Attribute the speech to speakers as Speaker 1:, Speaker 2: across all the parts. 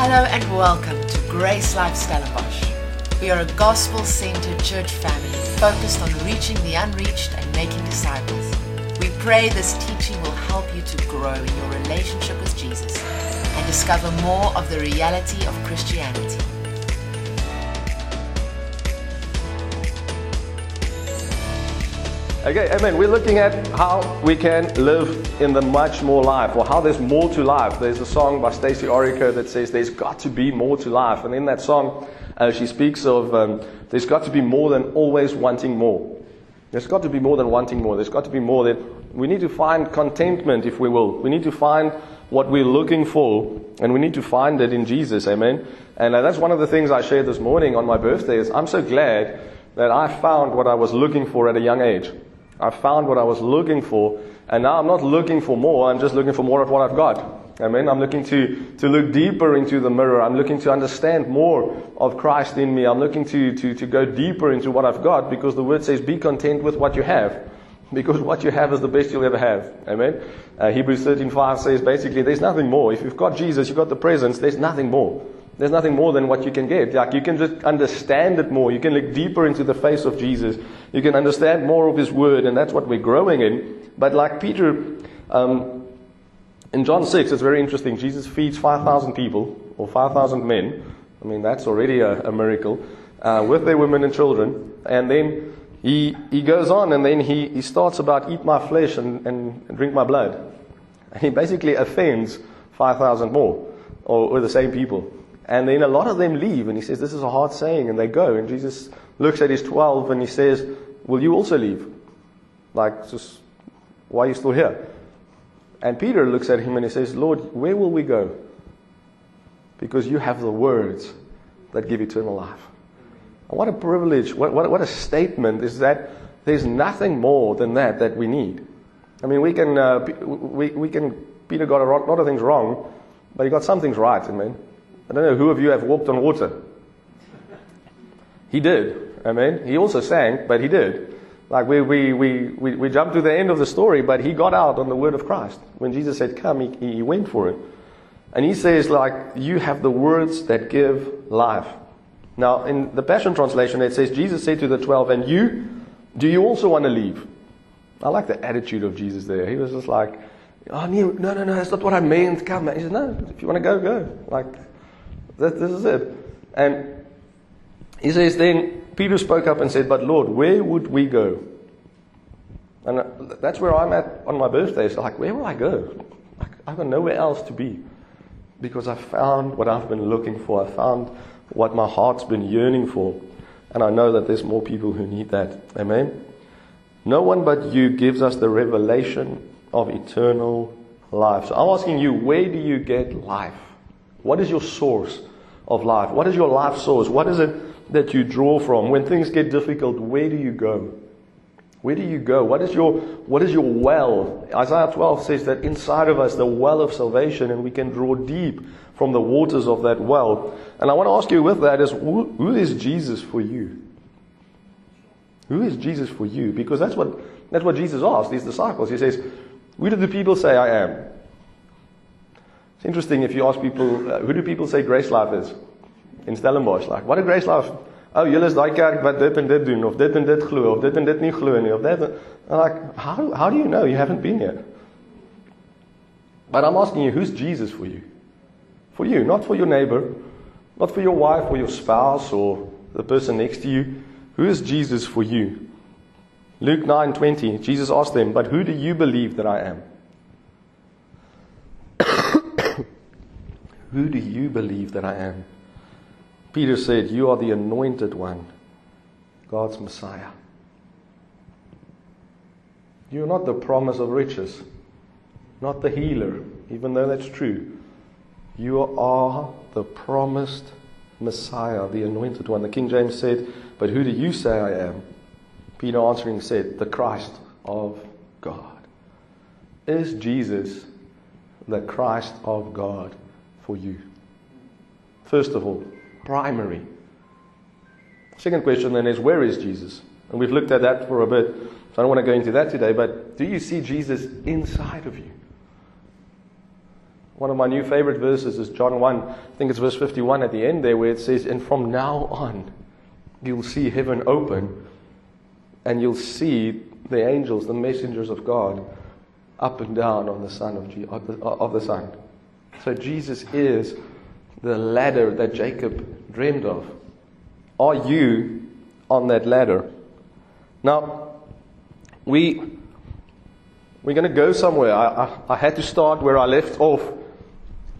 Speaker 1: Hello and welcome to Grace Life Stellenbosch. We are a gospel centered church family focused on reaching the unreached and making disciples. We pray this teaching will help you to grow in your relationship with Jesus and discover more of the reality of Christianity.
Speaker 2: Okay, amen. We're looking at how we can live in the much more life, or how there's more to life. There's a song by Stacie Orrico that says there's got to be more to life. And in that song, uh, she speaks of um, there's got to be more than always wanting more. There's got to be more than wanting more. There's got to be more that we need to find contentment, if we will. We need to find what we're looking for, and we need to find it in Jesus. Amen. And uh, that's one of the things I shared this morning on my birthday. Is I'm so glad that I found what I was looking for at a young age. I found what I was looking for, and now I'm not looking for more, I'm just looking for more of what I've got. Amen. I'm looking to, to look deeper into the mirror. I'm looking to understand more of Christ in me. I'm looking to, to, to go deeper into what I've got because the word says, be content with what you have. Because what you have is the best you'll ever have. Amen. Uh, Hebrews 13.5 says basically there's nothing more. If you've got Jesus, you've got the presence, there's nothing more. There's nothing more than what you can get. Like you can just understand it more. You can look deeper into the face of Jesus. You can understand more of His Word, and that's what we're growing in. But like Peter, um, in John 6, it's very interesting. Jesus feeds 5,000 people, or 5,000 men. I mean, that's already a, a miracle, uh, with their women and children. And then he, he goes on, and then he, he starts about eat my flesh and, and, drink my blood. And he basically offends 5,000 more, or, or the same people. And then a lot of them leave, and he says, This is a hard saying, and they go. And Jesus looks at his 12 and he says, Will you also leave? Like, just, why are you still here? And Peter looks at him and he says, Lord, where will we go? Because you have the words that give eternal life. And what a privilege, what, what, what a statement is that there's nothing more than that that we need. I mean, we can, uh, we, we can, Peter got a lot of things wrong, but he got some things right, amen. I don't know who of you have walked on water. He did. I mean, he also sank, but he did. Like we, we, we, we, we jumped to the end of the story, but he got out on the word of Christ. When Jesus said, come, he, he went for it. And he says, like, you have the words that give life. Now, in the Passion Translation, it says, Jesus said to the twelve, and you, do you also want to leave? I like the attitude of Jesus there. He was just like, oh, no, no, no, that's not what I meant. Come, He said, no, if you want to go, go. Like, that, this is it. And he says, then Peter spoke up and said, But Lord, where would we go? And uh, that's where I'm at on my birthday. It's like, where will I go? I've got nowhere else to be. Because I found what I've been looking for. I found what my heart's been yearning for. And I know that there's more people who need that. Amen? No one but you gives us the revelation of eternal life. So I'm asking you, where do you get life? What is your source of life? What is your life source? What is it that you draw from? When things get difficult, where do you go? Where do you go? What is your, what is your well? Isaiah 12 says that inside of us, the well of salvation, and we can draw deep from the waters of that well. And I want to ask you with that is, who, who is Jesus for you? Who is Jesus for you? Because that's what, that's what Jesus asked these disciples. He says, Who do the people say I am? It's interesting if you ask people, uh, who do people say Grace Life is? In Stellenbosch, like, what is Grace Life? Oh, julle is daai kerk wat dit en dit doen of dit en dit glo of dit en dit nie glo nie of dit like how how do you know you haven't been here? But I'm asking you who's Jesus for you? For you, not for your neighbor, not for your wife or your spouse or the person next to you. Who is Jesus for you? Luke 9:20 Jesus asked them, "But who do you believe that I am?" Who do you believe that I am? Peter said, You are the anointed one, God's Messiah. You're not the promise of riches, not the healer, even though that's true. You are the promised Messiah, the anointed one. The King James said, But who do you say I am? Peter answering said, The Christ of God. Is Jesus the Christ of God? For you? First of all, primary. Second question then is where is Jesus? And we've looked at that for a bit, so I don't want to go into that today, but do you see Jesus inside of you? One of my new favorite verses is John 1, I think it's verse 51 at the end there, where it says, And from now on, you'll see heaven open, and you'll see the angels, the messengers of God, up and down on the Son of, the, of the Son. So Jesus is the ladder that Jacob dreamed of. Are you on that ladder? Now, we we're going to go somewhere. I, I, I, had to start where I left off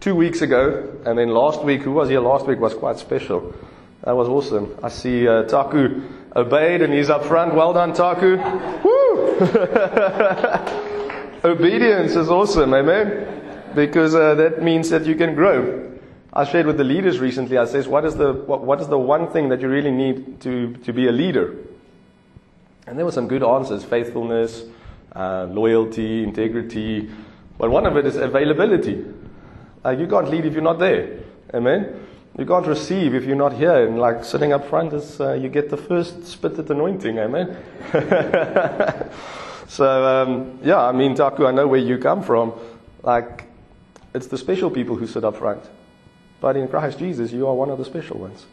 Speaker 2: two weeks ago, and then last week, who was here last week was quite special. That was awesome. I see uh, Taku obeyed, and he's up front. Well done, Taku. Woo! Obedience is awesome, amen? Because uh, that means that you can grow. I shared with the leaders recently. I says, what is the what, what is the one thing that you really need to to be a leader? And there were some good answers: faithfulness, uh, loyalty, integrity. But one of it is availability. Uh, you can't lead if you're not there. Amen. You can't receive if you're not here. And like sitting up front is uh, you get the first spit at anointing. Amen. so um, yeah, I mean, Taku, I know where you come from. Like, it's the special people who sit up front. But in Christ Jesus, you are one of the special ones.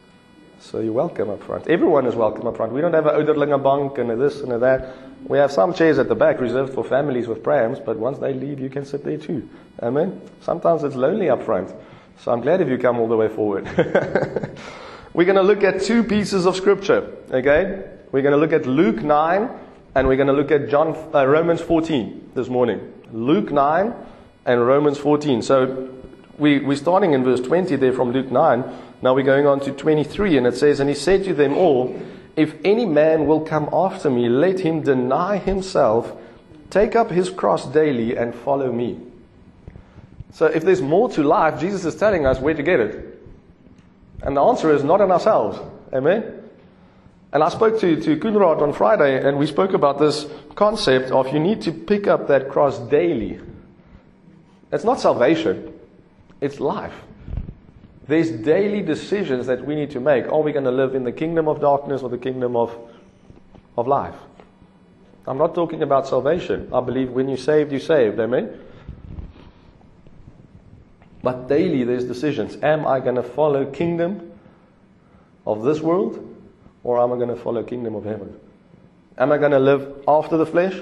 Speaker 2: So you're welcome up front. Everyone is welcome up front. We don't have a ouderlinge bank and a this and a that. We have some chairs at the back reserved for families with prams, but once they leave, you can sit there too. Amen. Sometimes it's lonely up front. So I'm glad if you come all the way forward. we're going to look at two pieces of scripture. Okay? We're going to look at Luke 9 and we're going to look at John, uh, Romans 14 this morning. Luke 9 and Romans 14. So we, we're starting in verse 20 there from Luke 9. Now we're going on to 23, and it says, And he said to them all, If any man will come after me, let him deny himself, take up his cross daily, and follow me. So if there's more to life, Jesus is telling us where to get it. And the answer is not in ourselves. Amen? And I spoke to, to Kunrad on Friday, and we spoke about this concept of you need to pick up that cross daily. It's not salvation, it's life. There's daily decisions that we need to make. Are we going to live in the kingdom of darkness or the kingdom of, of life? I'm not talking about salvation. I believe when you're saved, you're saved. Amen? But daily there's decisions. Am I going to follow kingdom of this world or am I going to follow kingdom of heaven? Am I going to live after the flesh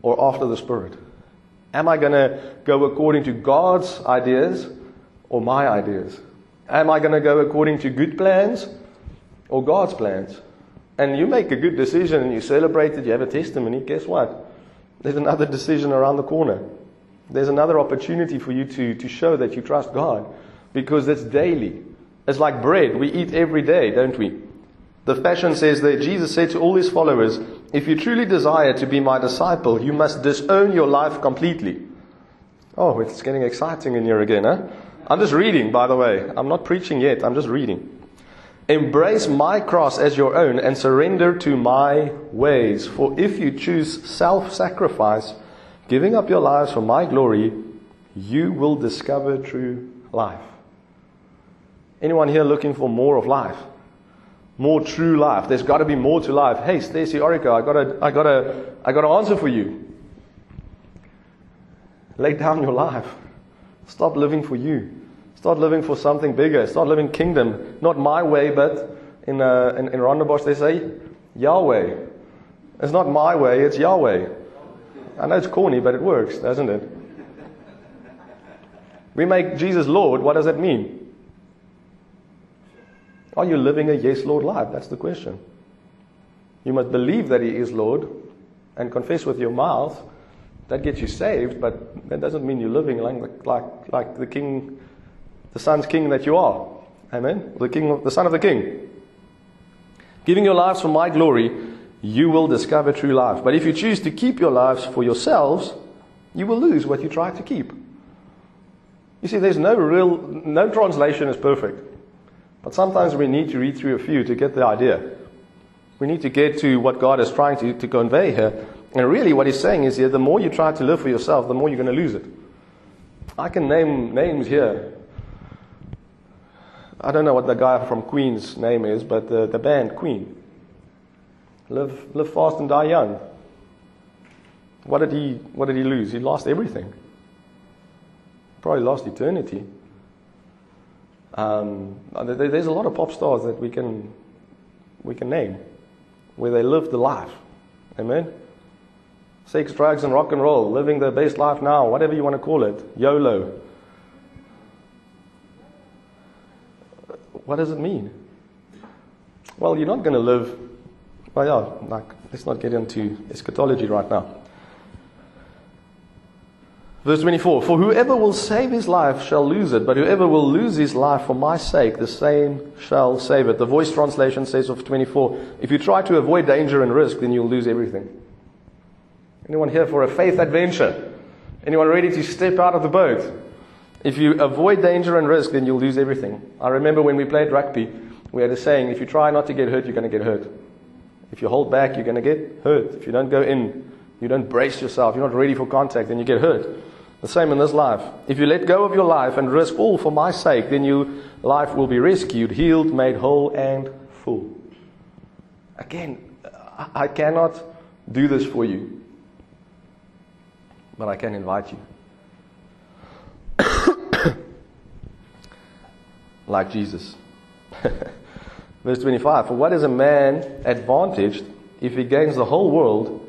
Speaker 2: or after the spirit? Am I going to go according to God's ideas or my ideas? Am I going to go according to good plans or God's plans? And you make a good decision and you celebrate it, you have a testimony, guess what? There's another decision around the corner. There's another opportunity for you to, to show that you trust God because it's daily. It's like bread. We eat every day, don't we? The Passion says that Jesus said to all his followers, If you truly desire to be my disciple, you must disown your life completely. Oh, it's getting exciting in here again, huh? I'm just reading, by the way. I'm not preaching yet, I'm just reading. Embrace my cross as your own and surrender to my ways. For if you choose self sacrifice, giving up your lives for my glory, you will discover true life. Anyone here looking for more of life? More true life. There's got to be more to life. Hey, Stacie Orrico, I got a, I got a, I got an answer for you. Lay down your life. Stop living for you. Start living for something bigger. Start living kingdom. Not my way, but in, uh, in, in Rondebosch they say Yahweh. It's not my way, it's Yahweh. I know it's corny, but it works, doesn't it? We make Jesus Lord. What does that mean? Are you living a yes, Lord life? That's the question. You must believe that He is Lord and confess with your mouth. That gets you saved, but that doesn't mean you're living like, like, like the King, the Son's King that you are. Amen? The King, of, the Son of the King. Giving your lives for my glory, you will discover true life. But if you choose to keep your lives for yourselves, you will lose what you try to keep. You see, there's no real, no translation is perfect. But sometimes we need to read through a few to get the idea. We need to get to what God is trying to, to convey here. And really, what He's saying is here the more you try to live for yourself, the more you're going to lose it. I can name names here. I don't know what the guy from Queen's name is, but the, the band Queen. Live, live fast and die young. What did, he, what did he lose? He lost everything. Probably lost eternity. Um, there's a lot of pop stars that we can, we can name where they lived the life. Amen? Sex, drugs, and rock and roll, living their best life now, whatever you want to call it. YOLO. What does it mean? Well, you're not going to live. Well, yeah, like, let's not get into eschatology right now. Verse 24 For whoever will save his life shall lose it, but whoever will lose his life for my sake, the same shall save it. The voice translation says of 24 If you try to avoid danger and risk, then you'll lose everything. Anyone here for a faith adventure? Anyone ready to step out of the boat? If you avoid danger and risk, then you'll lose everything. I remember when we played rugby, we had a saying if you try not to get hurt, you're going to get hurt. If you hold back, you're going to get hurt. If you don't go in, you don't brace yourself, you're not ready for contact, then you get hurt. The same in this life. If you let go of your life and risk all for my sake, then your life will be rescued, healed, made whole, and full. Again, I cannot do this for you, but I can invite you. like Jesus. Verse 25 For what is a man advantaged if he gains the whole world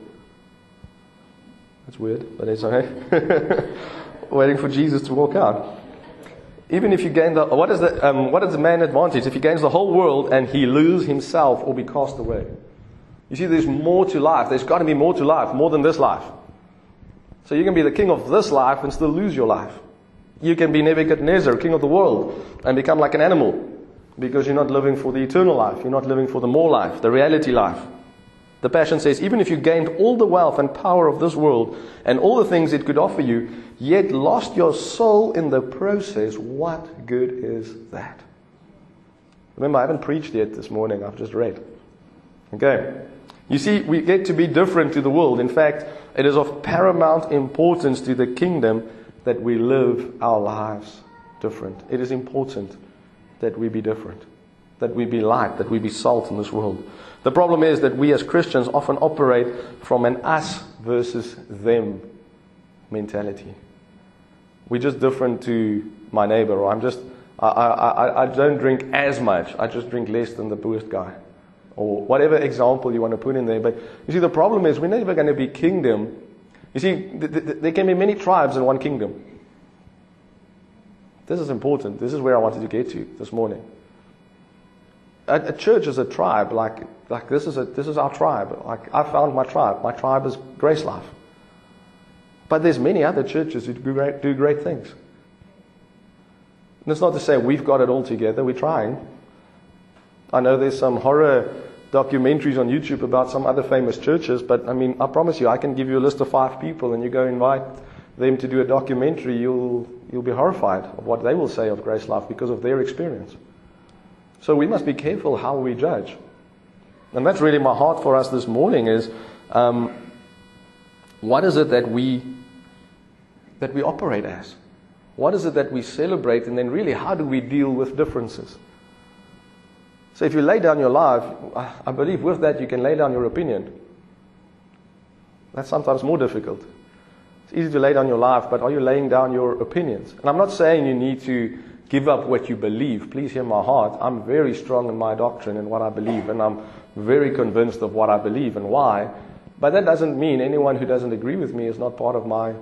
Speaker 2: that's weird, but it's okay. Waiting for Jesus to walk out. Even if you gain the, what is the, um, what is the man advantage if he gains the whole world and he lose himself or be cast away? You see, there's more to life. There's got to be more to life, more than this life. So you can be the king of this life and still lose your life. You can be Nebuchadnezzar, king of the world, and become like an animal because you're not living for the eternal life. You're not living for the more life, the reality life. The Passion says, even if you gained all the wealth and power of this world and all the things it could offer you, yet lost your soul in the process, what good is that? Remember, I haven't preached yet this morning, I've just read. Okay. You see, we get to be different to the world. In fact, it is of paramount importance to the kingdom that we live our lives different. It is important that we be different, that we be light, that we be salt in this world. The problem is that we as Christians often operate from an us versus them mentality. We're just different to my neighbor, or I'm just, I, I, I don't drink as much, I just drink less than the poorest guy. Or whatever example you want to put in there. But you see, the problem is we're never going to be kingdom. You see, th- th- there can be many tribes in one kingdom. This is important. This is where I wanted to get to this morning a, a church is a tribe. Like, like this is a, this is our tribe. Like I found my tribe. My tribe is Grace Life. But there's many other churches who do great, do great things. And it's not to say we've got it all together. We're trying. I know there's some horror documentaries on YouTube about some other famous churches, but I mean, I promise you, I can give you a list of five people, and you go invite them to do a documentary. You'll you'll be horrified of what they will say of Grace Life because of their experience. So we must be careful how we judge. And that's really my heart for us this morning is um, what is it that we that we operate as? What is it that we celebrate? And then really how do we deal with differences? So if you lay down your life, I believe with that you can lay down your opinion. That's sometimes more difficult. It's easy to lay down your life, but are you laying down your opinions? And I'm not saying you need to give up what you believe. Please hear my heart. I'm very strong in my doctrine and what I believe, and I'm very convinced of what I believe and why. But that doesn't mean anyone who doesn't agree with me is not part of my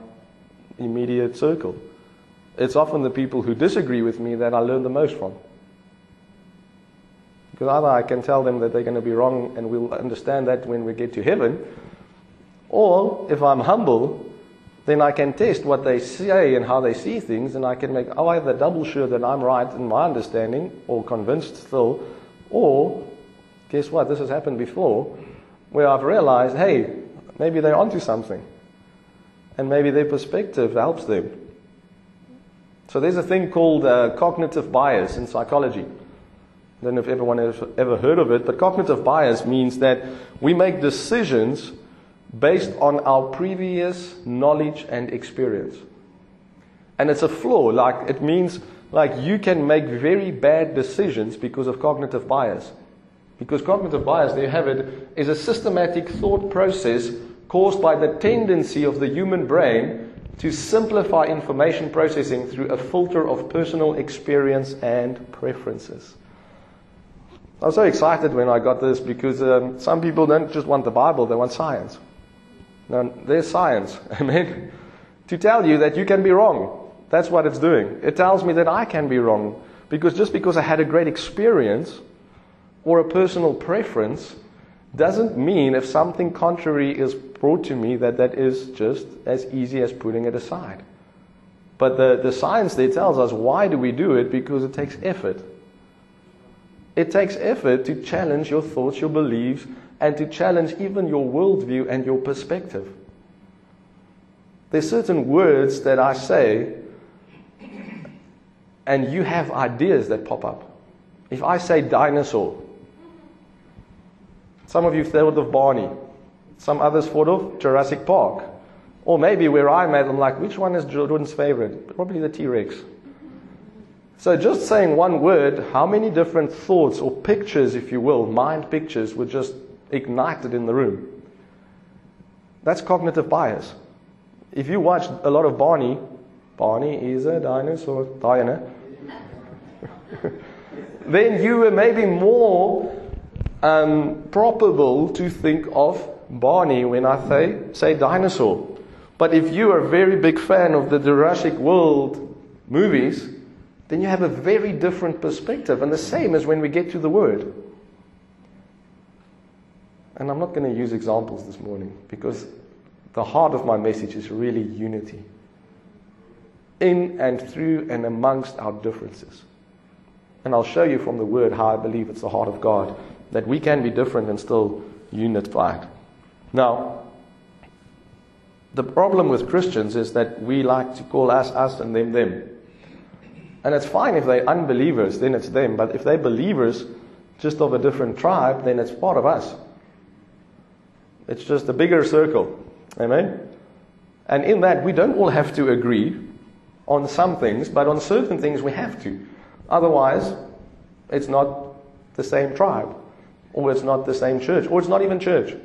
Speaker 2: immediate circle. It's often the people who disagree with me that I learn the most from. Because either I can tell them that they're going to be wrong and we'll understand that when we get to heaven, or if I'm humble then I can test what they say and how they see things, and I can make either double sure that I'm right in my understanding, or convinced still, or guess what? This has happened before, where I've realized, hey, maybe they're onto something, and maybe their perspective helps them. So there's a thing called uh, cognitive bias in psychology. I don't know if everyone has ever heard of it, but cognitive bias means that we make decisions based on our previous knowledge and experience. And it's a flaw, like it means like you can make very bad decisions because of cognitive bias. Because cognitive bias, there you have it, is a systematic thought process caused by the tendency of the human brain to simplify information processing through a filter of personal experience and preferences. I was so excited when I got this because um, some people don't just want the Bible, they want science. Now, there's science, amen, to tell you that you can be wrong. That's what it's doing. It tells me that I can be wrong because just because I had a great experience or a personal preference doesn't mean if something contrary is brought to me that that is just as easy as putting it aside. But the, the science there tells us why do we do it? Because it takes effort. It takes effort to challenge your thoughts, your beliefs, and to challenge even your worldview and your perspective. There's certain words that I say, and you have ideas that pop up. If I say dinosaur, some of you thought of Barney, some others thought of Jurassic Park. Or maybe where I'm at, I'm like, which one is Jordan's favorite? Probably the T Rex. So just saying one word, how many different thoughts or pictures, if you will, mind pictures, were just ignited in the room? That's cognitive bias. If you watch a lot of Barney, Barney is a dinosaur, Diana, then you were maybe more um, probable to think of Barney when I say, say dinosaur. But if you are a very big fan of the Jurassic World movies, then you have a very different perspective. And the same as when we get to the Word. And I'm not going to use examples this morning because the heart of my message is really unity in and through and amongst our differences. And I'll show you from the Word how I believe it's the heart of God that we can be different and still unified. Now, the problem with Christians is that we like to call us us and them them. And it's fine if they're unbelievers, then it's them. But if they're believers, just of a different tribe, then it's part of us. It's just a bigger circle. Amen? And in that, we don't all have to agree on some things, but on certain things we have to. Otherwise, it's not the same tribe, or it's not the same church, or it's not even church.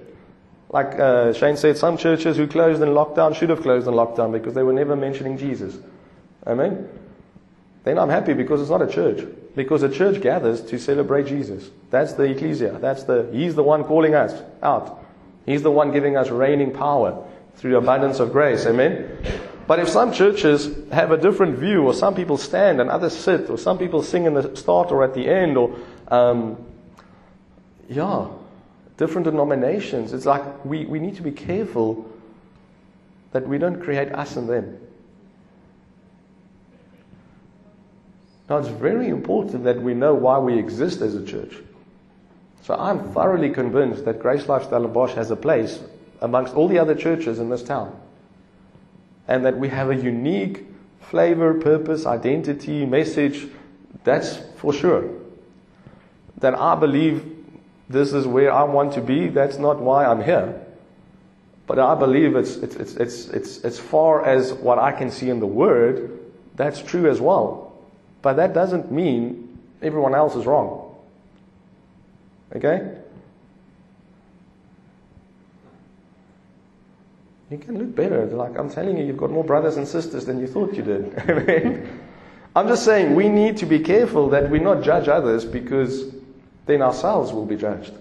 Speaker 2: Like uh, Shane said, some churches who closed in lockdown should have closed in lockdown because they were never mentioning Jesus. Amen? Then I'm happy because it's not a church. Because a church gathers to celebrate Jesus. That's the ecclesia. That's the, he's the one calling us out. He's the one giving us reigning power through the abundance of grace. Amen? But if some churches have a different view, or some people stand and others sit, or some people sing in the start or at the end, or, um, yeah, different denominations, it's like we, we need to be careful that we don't create us and them. Now, it's very important that we know why we exist as a church. So I'm thoroughly convinced that Grace Life Stellenbosch has a place amongst all the other churches in this town. And that we have a unique flavor, purpose, identity, message. That's for sure. That I believe this is where I want to be. That's not why I'm here. But I believe it's, it's, it's, it's, it's, as far as what I can see in the Word, that's true as well. But that doesn't mean everyone else is wrong. Okay? You can look better. Like I'm telling you, you've got more brothers and sisters than you thought you did. I'm just saying we need to be careful that we not judge others because then ourselves will be judged.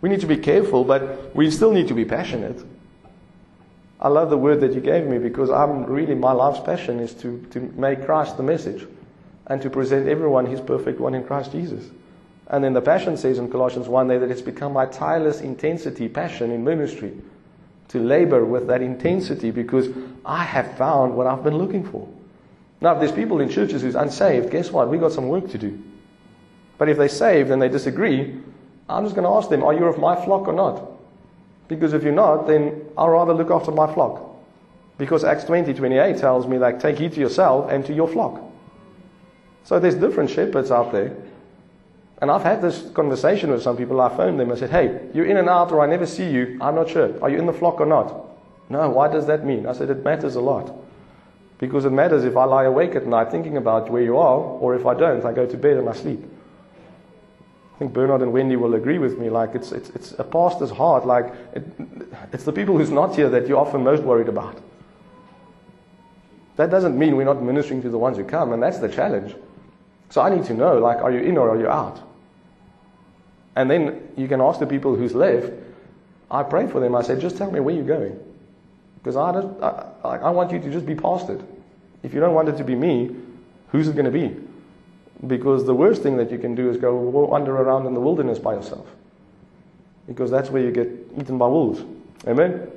Speaker 2: We need to be careful, but we still need to be passionate. I love the word that you gave me because I'm really, my life's passion is to, to make Christ the message and to present everyone his perfect one in Christ Jesus. And then the passion says in Colossians 1 there that it's become my tireless intensity, passion in ministry to labor with that intensity because I have found what I've been looking for. Now, if there's people in churches who's unsaved, guess what? We've got some work to do. But if they're saved and they disagree, I'm just going to ask them, are you of my flock or not? Because if you're not, then I'll rather look after my flock. Because Acts 20, 28 tells me, like, take heed to yourself and to your flock. So there's different shepherds out there. And I've had this conversation with some people. I phoned them. I said, hey, you're in and out or I never see you. I'm not sure. Are you in the flock or not? No, why does that mean? I said, it matters a lot. Because it matters if I lie awake at night thinking about where you are, or if I don't, I go to bed and I sleep. I think Bernard and Wendy will agree with me. Like it's it's it's a pastor's heart. Like it, it's the people who's not here that you're often most worried about. That doesn't mean we're not ministering to the ones who come, and that's the challenge. So I need to know, like, are you in or are you out? And then you can ask the people who's left. I pray for them. I say, just tell me where you're going. Because I, don't, I, I want you to just be past it. If you don't want it to be me, who's it going to be? Because the worst thing that you can do is go wander around in the wilderness by yourself. Because that's where you get eaten by wolves. Amen?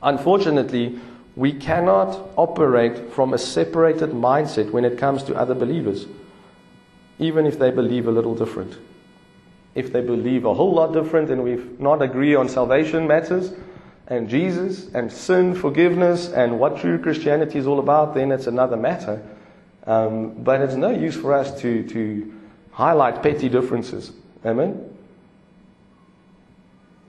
Speaker 2: Unfortunately, we cannot operate from a separated mindset when it comes to other believers, even if they believe a little different. If they believe a whole lot different and we've not agree on salvation matters and Jesus and sin, forgiveness, and what true Christianity is all about, then it's another matter. Um, but it's no use for us to, to highlight petty differences. Amen?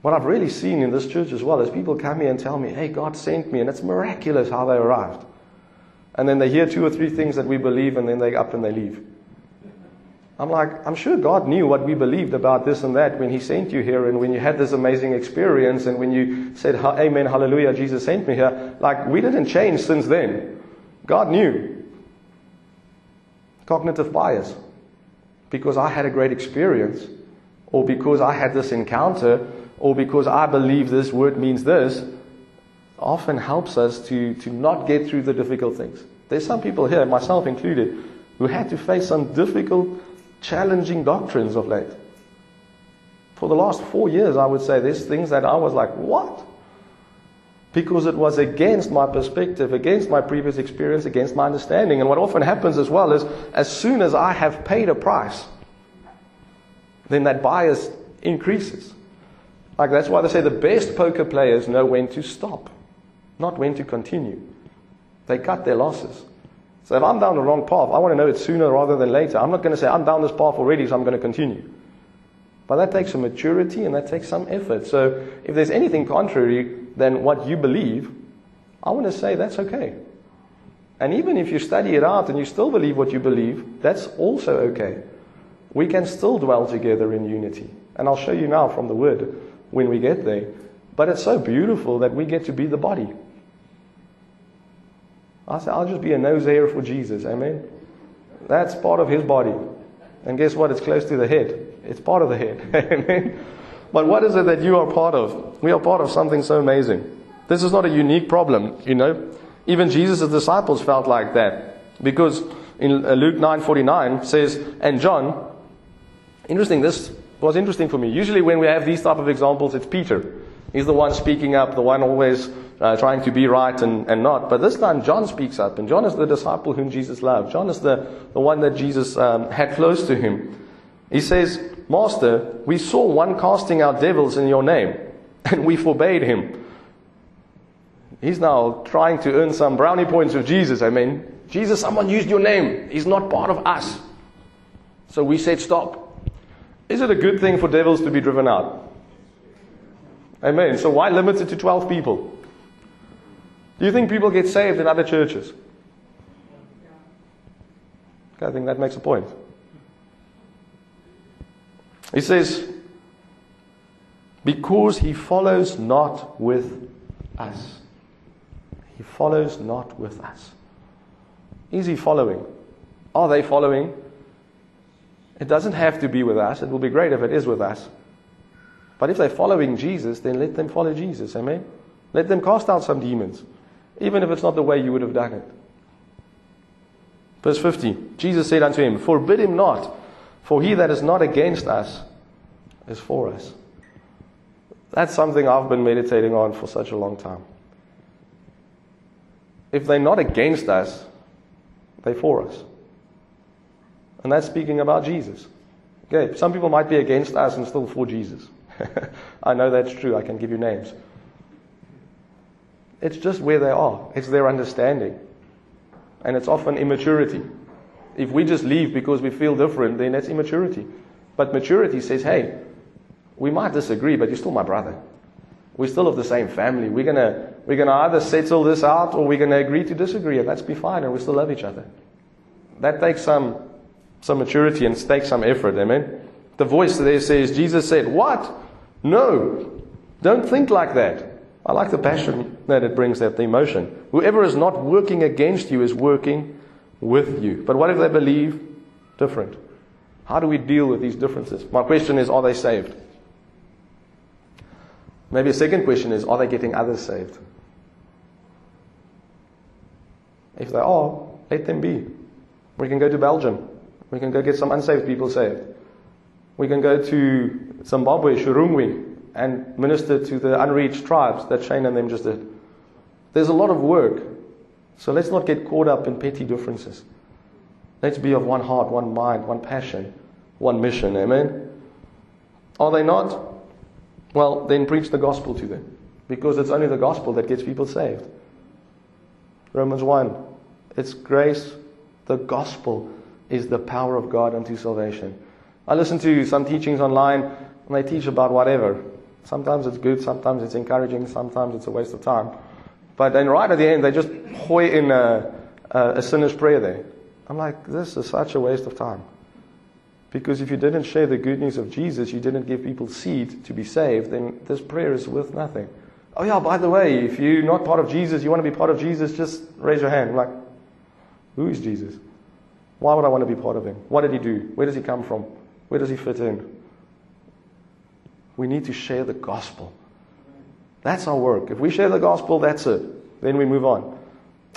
Speaker 2: What I've really seen in this church as well is people come here and tell me, hey, God sent me, and it's miraculous how they arrived. And then they hear two or three things that we believe, and then they up and they leave. I'm like, I'm sure God knew what we believed about this and that when He sent you here, and when you had this amazing experience, and when you said, Amen, Hallelujah, Jesus sent me here. Like, we didn't change since then. God knew. Cognitive bias. Because I had a great experience, or because I had this encounter, or because I believe this word means this, often helps us to, to not get through the difficult things. There's some people here, myself included, who had to face some difficult, challenging doctrines of late. For the last four years, I would say there's things that I was like, what? Because it was against my perspective, against my previous experience, against my understanding. And what often happens as well is, as soon as I have paid a price, then that bias increases. Like that's why they say the best poker players know when to stop, not when to continue. They cut their losses. So if I'm down the wrong path, I want to know it sooner rather than later. I'm not going to say I'm down this path already, so I'm going to continue. But that takes some maturity and that takes some effort. So if there's anything contrary than what you believe, I want to say that's okay. And even if you study it out and you still believe what you believe, that's also okay. We can still dwell together in unity. And I'll show you now from the Word when we get there. But it's so beautiful that we get to be the body. I say, I'll just be a nose air for Jesus. Amen. That's part of his body. And guess what? It's close to the head. It's part of the head. Amen. But what is it that you are part of? We are part of something so amazing. This is not a unique problem, you know. Even Jesus' disciples felt like that. Because in uh, Luke 9:49 says, and John, interesting, this was interesting for me. Usually, when we have these type of examples, it's Peter. He's the one speaking up, the one always uh, trying to be right and, and not. But this time, John speaks up, and John is the disciple whom Jesus loved. John is the, the one that Jesus um, had close to him. He says, Master, we saw one casting out devils in your name, and we forbade him. He's now trying to earn some brownie points with Jesus. I mean, Jesus, someone used your name. He's not part of us. So we said, Stop. Is it a good thing for devils to be driven out? Amen. So why limit it to 12 people? Do you think people get saved in other churches? I think that makes a point. He says, because he follows not with us. He follows not with us. Is he following? Are they following? It doesn't have to be with us. It will be great if it is with us. But if they're following Jesus, then let them follow Jesus. Amen? Let them cast out some demons, even if it's not the way you would have done it. Verse 50 Jesus said unto him, Forbid him not, for he that is not against us is for us. That's something I've been meditating on for such a long time. If they're not against us, they're for us. And that's speaking about Jesus. Okay, some people might be against us and still for Jesus. I know that's true. I can give you names. It's just where they are, it's their understanding. And it's often immaturity. If we just leave because we feel different, then that's immaturity. But maturity says, hey, we might disagree, but you're still my brother. We're still of the same family. We're gonna we're gonna either settle this out or we're gonna agree to disagree, and that's be fine, and we still love each other. That takes some some maturity and takes some effort. Amen. The voice there says, Jesus said, What? No. Don't think like that. I like the passion that it brings, that the emotion. Whoever is not working against you is working with you. But what if they believe different? How do we deal with these differences? My question is, are they saved? Maybe a second question is, are they getting others saved? If they are, let them be. We can go to Belgium. We can go get some unsaved people saved. We can go to Zimbabwe, Shurungwi, and minister to the unreached tribes that Shane and them just did. There's a lot of work. So let's not get caught up in petty differences. Let's be of one heart, one mind, one passion, one mission. Amen? Are they not? Well, then preach the gospel to them. Because it's only the gospel that gets people saved. Romans 1. It's grace. The gospel is the power of God unto salvation. I listen to some teachings online and they teach about whatever. Sometimes it's good, sometimes it's encouraging, sometimes it's a waste of time. But then right at the end, they just hoy in a, a, a sinner's prayer there. I'm like, this is such a waste of time. Because if you didn't share the good news of Jesus, you didn't give people seed to be saved, then this prayer is worth nothing. Oh, yeah, by the way, if you're not part of Jesus, you want to be part of Jesus, just raise your hand. I'm like, who is Jesus? Why would I want to be part of him? What did he do? Where does he come from? Where does he fit in? We need to share the gospel. That's our work. If we share the gospel, that's it. Then we move on.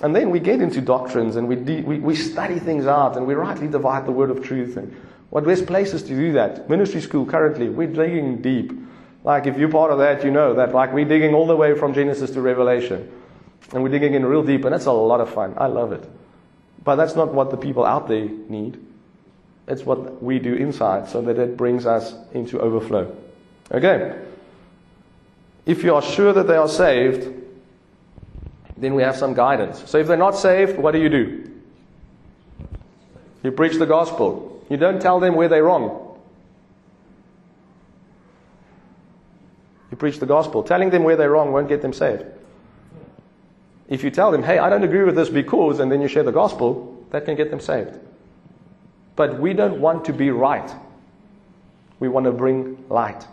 Speaker 2: And then we get into doctrines and we, de- we, we study things out and we rightly divide the word of truth. And what best places to do that? Ministry school currently, we're digging deep. Like if you're part of that, you know that like we're digging all the way from Genesis to Revelation. And we're digging in real deep and that's a lot of fun. I love it. But that's not what the people out there need. It's what we do inside so that it brings us into overflow. Okay. If you are sure that they are saved, then we have some guidance. So if they're not saved, what do you do? You preach the gospel. You don't tell them where they're wrong. You preach the gospel. Telling them where they're wrong won't get them saved. If you tell them, hey, I don't agree with this because, and then you share the gospel, that can get them saved. But we don't want to be right. We want to bring light.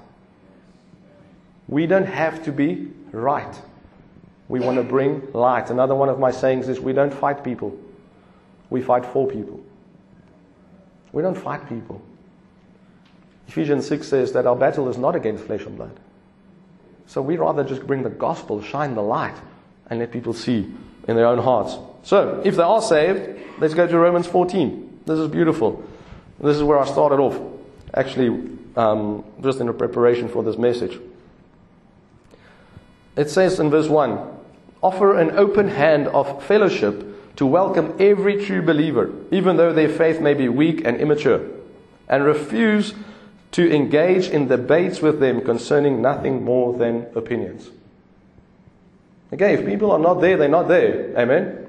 Speaker 2: We don't have to be right. We want to bring light. Another one of my sayings is we don't fight people. We fight for people. We don't fight people. Ephesians 6 says that our battle is not against flesh and blood. So we rather just bring the gospel, shine the light, and let people see in their own hearts. So, if they are saved, let's go to Romans 14. This is beautiful. This is where I started off, actually, um, just in preparation for this message. It says in verse 1 Offer an open hand of fellowship to welcome every true believer, even though their faith may be weak and immature, and refuse to engage in debates with them concerning nothing more than opinions. Okay, if people are not there, they're not there. Amen?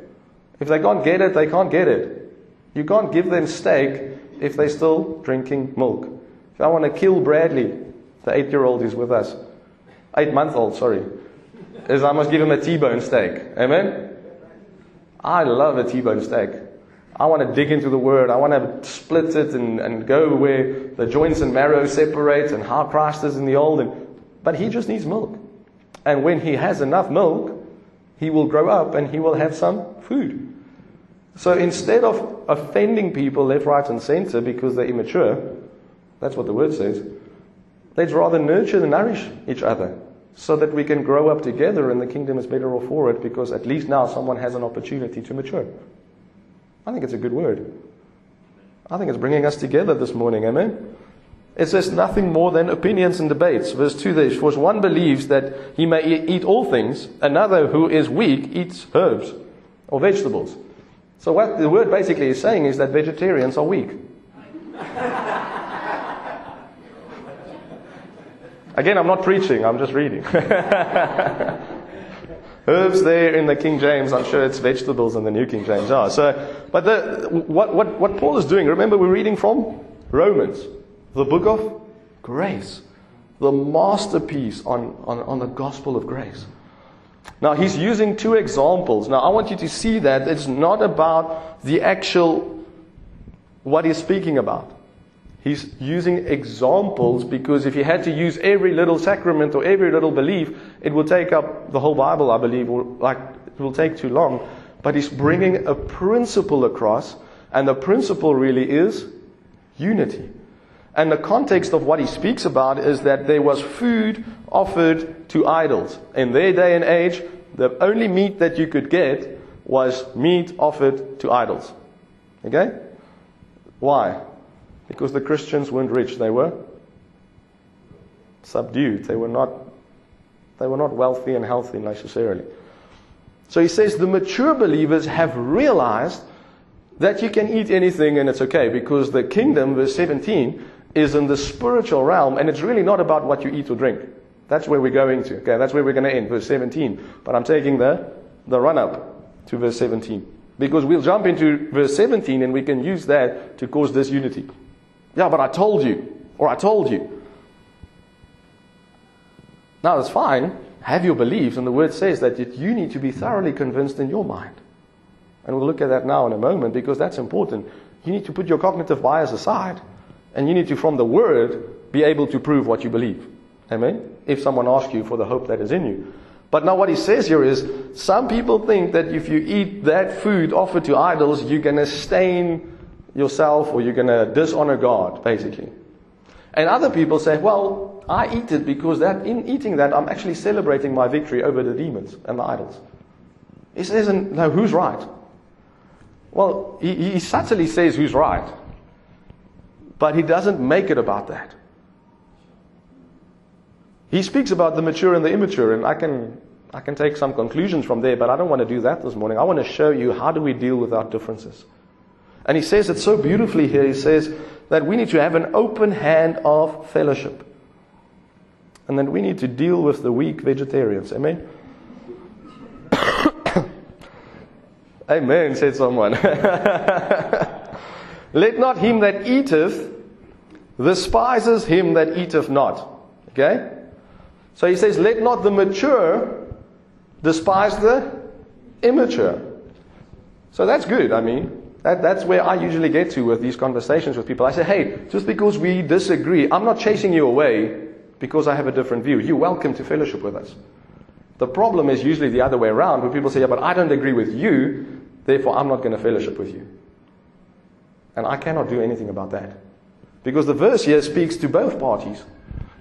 Speaker 2: If they can't get it, they can't get it. You can't give them steak if they're still drinking milk. If I want to kill Bradley, the eight year old is with us, eight month old, sorry, is I must give him a T-bone steak. Amen? I love a T-bone steak. I want to dig into the word. I want to split it and, and go where the joints and marrow separate and how Christ is in the old. And, but he just needs milk. And when he has enough milk, he will grow up and he will have some food. So instead of offending people left, right, and center because they're immature, that's what the word says, let's rather nurture and nourish each other so that we can grow up together and the kingdom is better off for it because at least now someone has an opportunity to mature. I think it's a good word. I think it's bringing us together this morning, amen? It says nothing more than opinions and debates. Verse 2 there, for one believes that he may eat all things, another who is weak eats herbs or vegetables. So what the word basically is saying is that vegetarians are weak. Again, I'm not preaching, I'm just reading. Herbs there in the King James, I'm sure it's vegetables in the New King James are. So, but the, what, what, what Paul is doing, remember we're reading from Romans, the book of grace, the masterpiece on, on, on the gospel of grace. Now, he's using two examples. Now, I want you to see that it's not about the actual, what he's speaking about. He's using examples because if he had to use every little sacrament or every little belief, it would take up the whole Bible, I believe, or like it will take too long. But he's bringing a principle across, and the principle really is unity. And the context of what he speaks about is that there was food offered to idols. In their day and age, the only meat that you could get was meat offered to idols. Okay? Why? Because the Christians weren't rich, they were subdued. They were not they were not wealthy and healthy necessarily. So he says the mature believers have realized that you can eat anything and it's okay because the kingdom, verse 17, is in the spiritual realm and it's really not about what you eat or drink. That's where we're going to. Okay, that's where we're going to end, verse 17. But I'm taking the, the run up to verse 17. Because we'll jump into verse 17 and we can use that to cause disunity. Yeah, but I told you. Or I told you. Now, that's fine. Have your beliefs, and the word says that you need to be thoroughly convinced in your mind. And we'll look at that now in a moment because that's important. You need to put your cognitive bias aside, and you need to, from the word, be able to prove what you believe. Amen? If someone asks you for the hope that is in you. But now what he says here is, some people think that if you eat that food offered to idols, you're going to stain yourself or you're going to dishonor God, basically. And other people say, well, I eat it because that in eating that, I'm actually celebrating my victory over the demons and the idols. He says, no, who's right? Well, he, he subtly says who's right, but he doesn't make it about that. He speaks about the mature and the immature, and I can, I can take some conclusions from there, but I don't want to do that this morning. I want to show you how do we deal with our differences. And he says it so beautifully here. He says that we need to have an open hand of fellowship. And that we need to deal with the weak vegetarians. Amen? Amen, said someone. Let not him that eateth despises him that eateth not. Okay? So he says, Let not the mature despise the immature. So that's good, I mean. That, that's where I usually get to with these conversations with people. I say, hey, just because we disagree, I'm not chasing you away because I have a different view. You're welcome to fellowship with us. The problem is usually the other way around, where people say, yeah, but I don't agree with you, therefore I'm not going to fellowship with you. And I cannot do anything about that. Because the verse here speaks to both parties.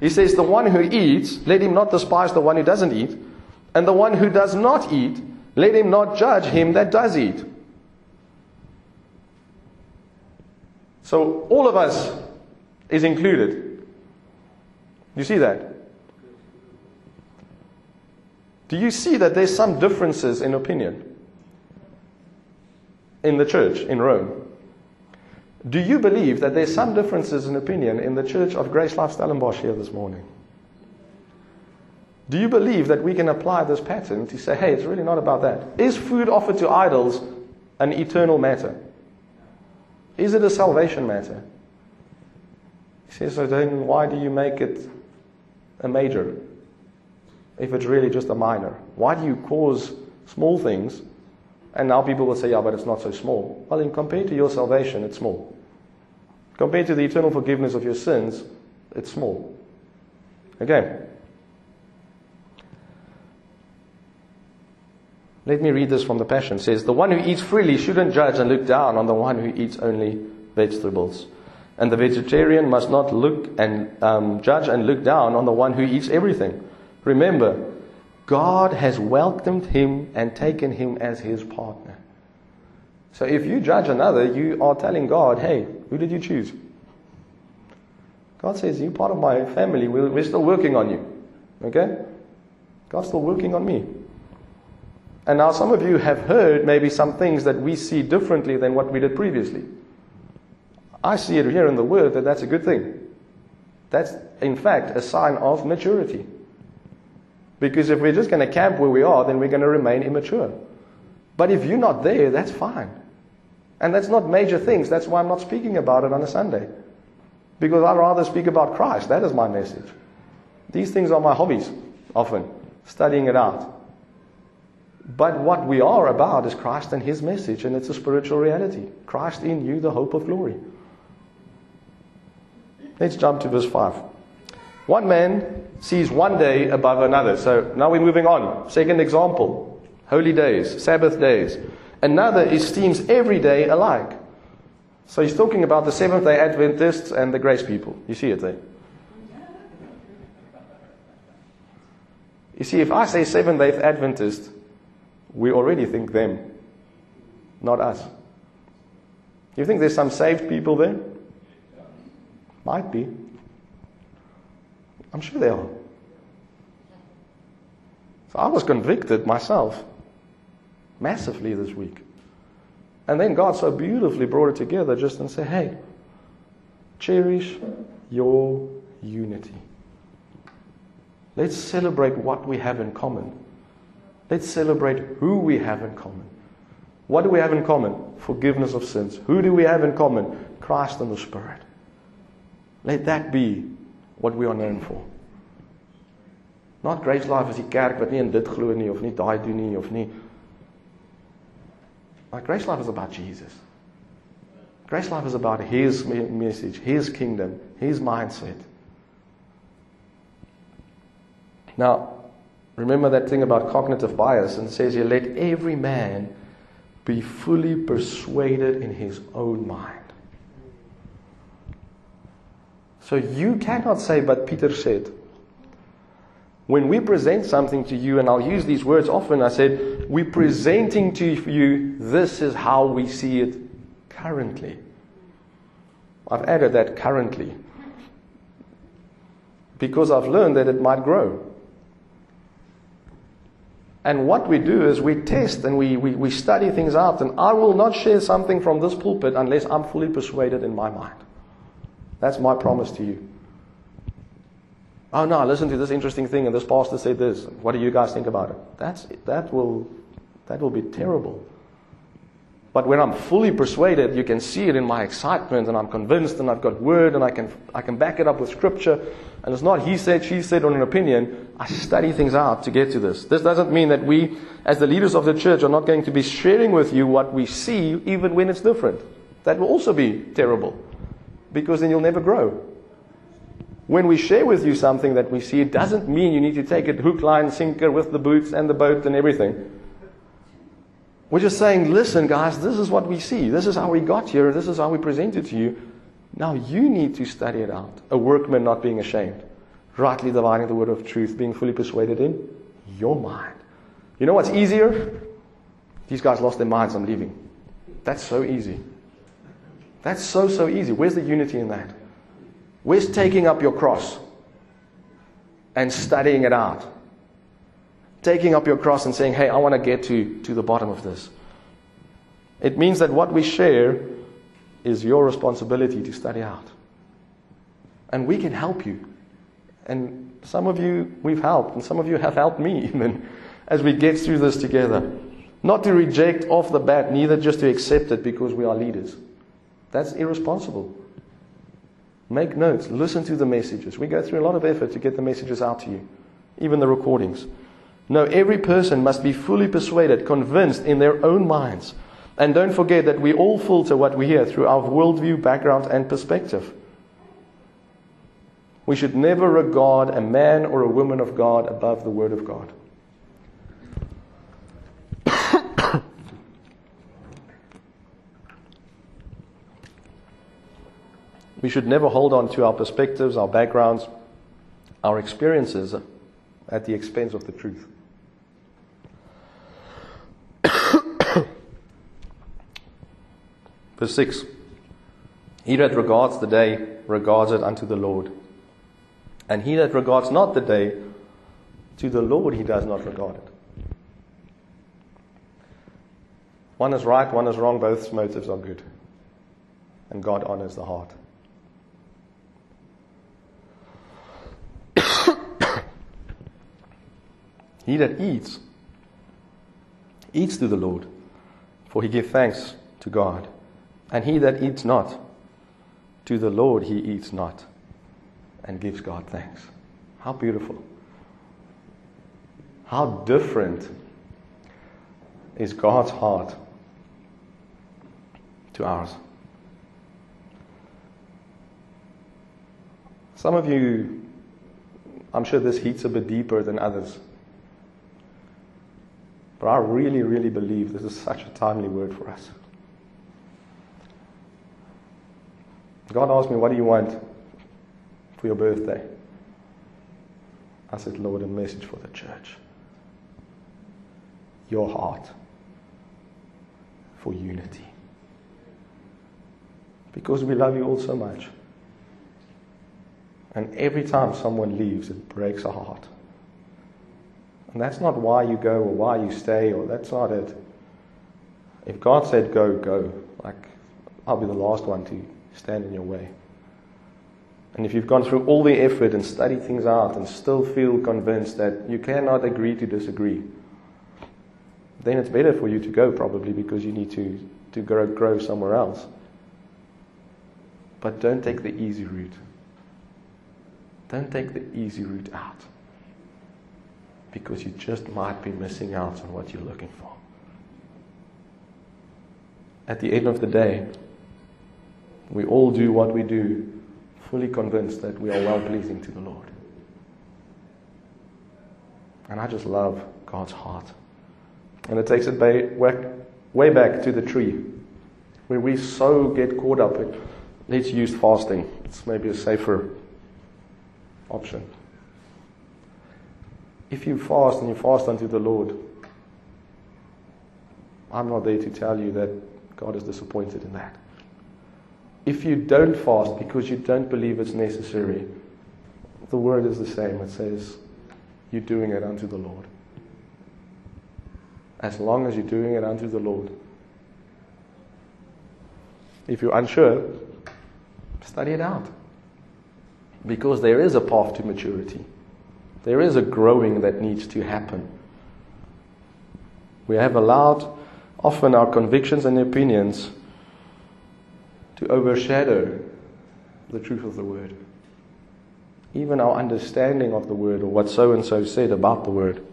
Speaker 2: He says, The one who eats, let him not despise the one who doesn't eat. And the one who does not eat, let him not judge him that does eat. So all of us is included. You see that? Do you see that there's some differences in opinion in the church in Rome? Do you believe that there's some differences in opinion in the church of Grace Life Stellenbosch here this morning? Do you believe that we can apply this pattern to say, hey, it's really not about that? Is food offered to idols an eternal matter? Is it a salvation matter? He says, so then why do you make it a major if it's really just a minor? Why do you cause small things and now people will say, yeah, but it's not so small. Well, in compared to your salvation, it's small. Compared to the eternal forgiveness of your sins, it's small. Again, Let me read this from the Passion. It says, The one who eats freely shouldn't judge and look down on the one who eats only vegetables. And the vegetarian must not look and um, judge and look down on the one who eats everything. Remember, God has welcomed him and taken him as his partner. So if you judge another, you are telling God, hey, who did you choose? God says, You're part of my family. We're, we're still working on you. Okay? God's still working on me. And now some of you have heard maybe some things that we see differently than what we did previously. I see it here in the Word that that's a good thing. That's, in fact, a sign of maturity. Because if we're just going to camp where we are, then we're going to remain immature. But if you're not there, that's fine. And that's not major things. That's why I'm not speaking about it on a Sunday. Because I'd rather speak about Christ. That is my message. These things are my hobbies, often, studying it out. But what we are about is Christ and His message, and it's a spiritual reality. Christ in you, the hope of glory. Let's jump to verse 5. One man sees one day above another. So now we're moving on. Second example holy days, Sabbath days. Another esteems every day alike. So he's talking about the Seventh day Adventists and the grace people. You see it there. You see, if I say Seventh day Adventist, we already think them, not us. You think there's some saved people there? Might be. I'm sure they are. So I was convicted myself massively this week. And then God so beautifully brought it together just and said, hey, cherish your unity. Let's celebrate what we have in common. Let's celebrate who we have in common. What do we have in common? Forgiveness of sins. Who do we have in common? Christ and the Spirit. Let that be what we are known for. Not Grace Life as die kerk wat nie in dit glo nie of nie daai doen nie of nie. Grace Life is about Jesus. Grace Life is about his message, his kingdom, his mindset. Now, remember that thing about cognitive bias and says here let every man be fully persuaded in his own mind. So you cannot say, but Pieter said. When we present something to you, and I'll use these words often, I said, we're presenting to you, this is how we see it currently. I've added that currently. Because I've learned that it might grow. And what we do is we test and we, we, we study things out. And I will not share something from this pulpit unless I'm fully persuaded in my mind. That's my promise to you. Oh no, listen to this interesting thing, and this pastor said this. What do you guys think about it? That's that will that will be terrible. But when I'm fully persuaded, you can see it in my excitement, and I'm convinced, and I've got word, and I can I can back it up with scripture, and it's not he said, she said, or an opinion. I study things out to get to this. This doesn't mean that we, as the leaders of the church, are not going to be sharing with you what we see, even when it's different. That will also be terrible because then you'll never grow. When we share with you something that we see, it doesn't mean you need to take it hook, line, sinker with the boots and the boat and everything. We're just saying, listen, guys, this is what we see. This is how we got here. This is how we present it to you. Now you need to study it out. A workman not being ashamed, rightly dividing the word of truth, being fully persuaded in your mind. You know what's easier? These guys lost their minds, I'm leaving. That's so easy. That's so, so easy. Where's the unity in that? Where's taking up your cross and studying it out? Taking up your cross and saying, hey, I want to get to, to the bottom of this. It means that what we share is your responsibility to study out. And we can help you. And some of you we've helped, and some of you have helped me even as we get through this together. Not to reject off the bat, neither just to accept it because we are leaders. That's irresponsible. Make notes, listen to the messages. We go through a lot of effort to get the messages out to you, even the recordings. No, every person must be fully persuaded, convinced in their own minds. And don't forget that we all filter what we hear through our worldview, background, and perspective. We should never regard a man or a woman of God above the Word of God. We should never hold on to our perspectives, our backgrounds, our experiences at the expense of the truth. Verse 6 He that regards the day regards it unto the Lord. And he that regards not the day, to the Lord he does not regard it. One is right, one is wrong, both motives are good. And God honors the heart. He that eats, eats to the Lord, for he gives thanks to God. And he that eats not, to the Lord he eats not, and gives God thanks. How beautiful. How different is God's heart to ours. Some of you, I'm sure this heats a bit deeper than others. But I really, really believe this is such a timely word for us. God asked me, What do you want for your birthday? I said, Lord, a message for the church. Your heart for unity. Because we love you all so much. And every time someone leaves, it breaks our heart. And that's not why you go or why you stay, or that's not it. If God said go, go. Like, I'll be the last one to stand in your way. And if you've gone through all the effort and studied things out and still feel convinced that you cannot agree to disagree, then it's better for you to go probably because you need to, to grow, grow somewhere else. But don't take the easy route. Don't take the easy route out because you just might be missing out on what you're looking for. At the end of the day, we all do what we do fully convinced that we are well pleasing to the Lord. And I just love God's heart. And it takes it way back to the tree, where we so get caught up in let's use fasting. It's maybe a safer option. If you fast and you fast unto the Lord, I'm not there to tell you that God is disappointed in that. If you don't fast because you don't believe it's necessary, the word is the same. It says, You're doing it unto the Lord. As long as you're doing it unto the Lord. If you're unsure, study it out. Because there is a path to maturity. There is a growing that needs to happen. We have allowed often our convictions and opinions to overshadow the truth of the word. Even our understanding of the word or what so and so said about the word.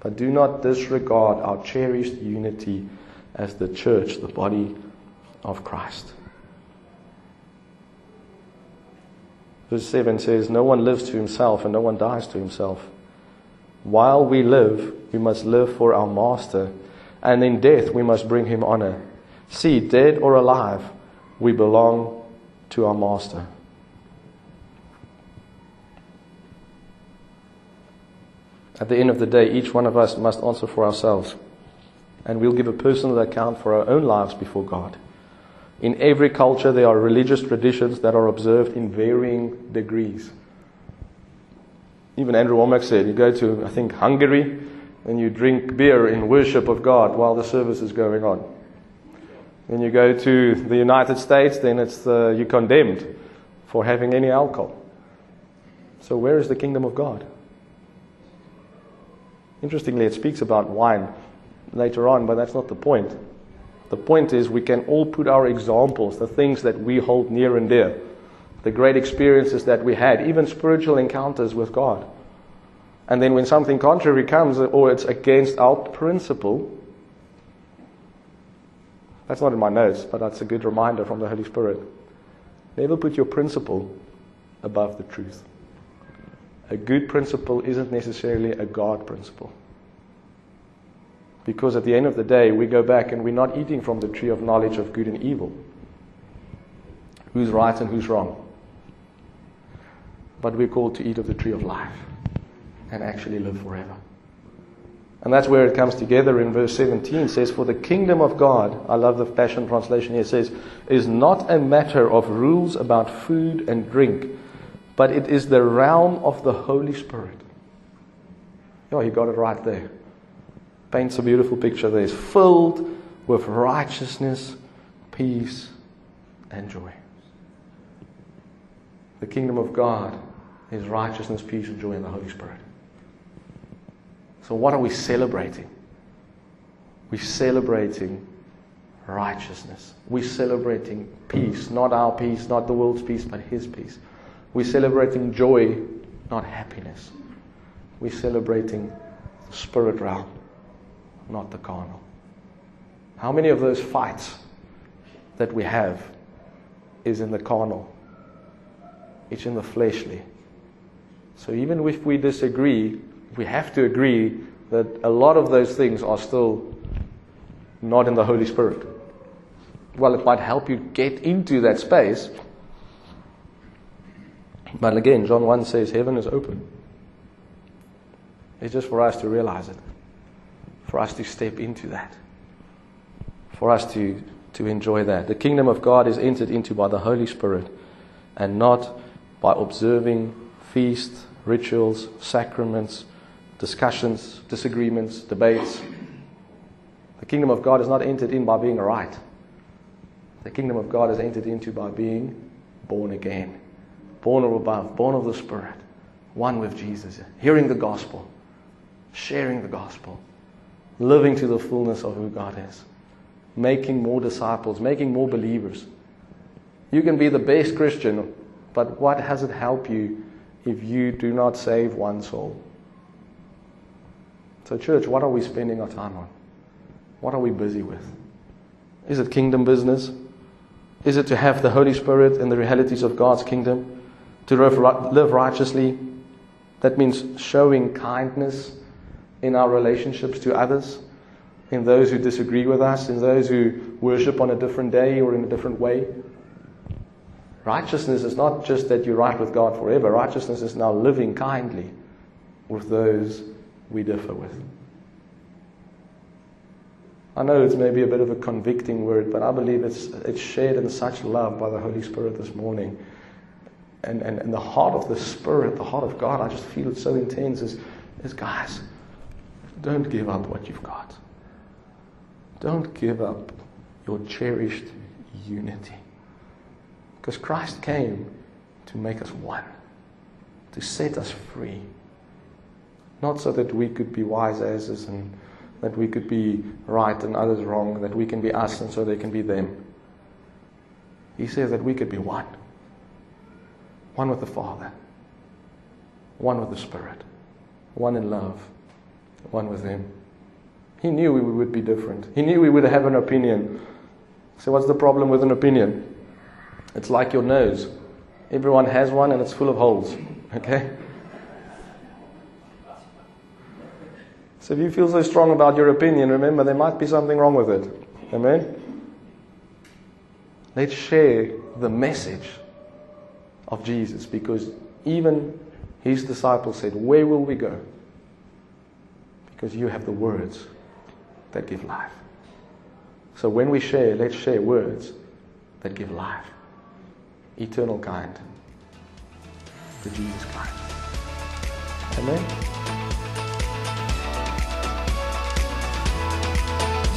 Speaker 2: But do not disregard our cherished unity as the church, the body of Christ. Verse 7 says, No one lives to himself and no one dies to himself. While we live, we must live for our Master, and in death we must bring him honor. See, dead or alive, we belong to our Master. At the end of the day, each one of us must answer for ourselves, and we'll give a personal account for our own lives before God. In every culture, there are religious traditions that are observed in varying degrees. Even Andrew Wommack said, you go to, I think, Hungary, and you drink beer in worship of God while the service is going on. When you go to the United States, then it's uh, you're condemned for having any alcohol. So where is the kingdom of God? Interestingly, it speaks about wine later on, but that's not the point. The point is, we can all put our examples, the things that we hold near and dear, the great experiences that we had, even spiritual encounters with God. And then when something contrary comes or it's against our principle, that's not in my notes, but that's a good reminder from the Holy Spirit. Never put your principle above the truth. A good principle isn't necessarily a God principle. Because at the end of the day, we go back and we're not eating from the tree of knowledge of good and evil. Who's right and who's wrong. But we're called to eat of the tree of life and actually live forever. And that's where it comes together in verse 17. It says, For the kingdom of God, I love the Passion Translation here, says, is not a matter of rules about food and drink, but it is the realm of the Holy Spirit. Oh, you got it right there paints a beautiful picture there. It's filled with righteousness, peace, and joy. The kingdom of God is righteousness, peace, and joy in the Holy Spirit. So, what are we celebrating? We're celebrating righteousness. We're celebrating peace, not our peace, not the world's peace, but His peace. We're celebrating joy, not happiness. We're celebrating the spirit realm not the carnal. How many of those fights that we have is in the carnal? it's in the fleshly. So even if we disagree, we have to agree that a lot of those things are still not in the Holy Spirit. Well, it might help you get into that space. But again, John 1 says heaven is open. It's just for us to realize it, for us to step into that, for us to, to enjoy that. The kingdom of God is entered into by the Holy Spirit and not by observing feasts, rituals, sacraments, discussions, disagreements, debates. The kingdom of God is not entered in by being right. The kingdom of God is entered into by being born again, born of above, born of the Spirit, one with Jesus, hearing the gospel, sharing the gospel, living to the fullness of who God is, making more disciples, making more believers. You can be the best Christian, but what has it helped you if you do not save one soul? So, church, what are we spending our time on? What are we busy with? Is it kingdom business? Is it to have the Holy Spirit and the realities of God's kingdom? To live righteously? That means showing kindness in our relationships to others, in those who disagree with us, in those who worship on a different day or in a different way. Righteousness is not just that you're right with God forever. Righteousness is now living kindly with those we differ with. I know it's maybe a bit of a convicting word, but I believe it's, it's shared in such love by the Holy Spirit this morning. And, and, and the heart of the Spirit, the heart of God, I just feel it so intense is, is guys, don't give up what you've got. Don't give up your cherished unity. Because Christ came to make us one, to set us free. Not so that we could be wise asses and that we could be right and others wrong, that we can be us and so they can be them. He says that we could be one. One with the Father, one with the Spirit, one in love, one with Him. He knew we would be different. He knew we would have an opinion. So, what's the problem with an opinion? It's like your nose. Everyone has one and it's full of holes. Okay? So if you feel so strong about your opinion, remember there might be something wrong with it. Amen? Let's share the message of Jesus because even his disciples said, Where will we go? Because you have the words that give life. So when we share, let's share words that give life. Eternal kind. The Jesus kind. Amen?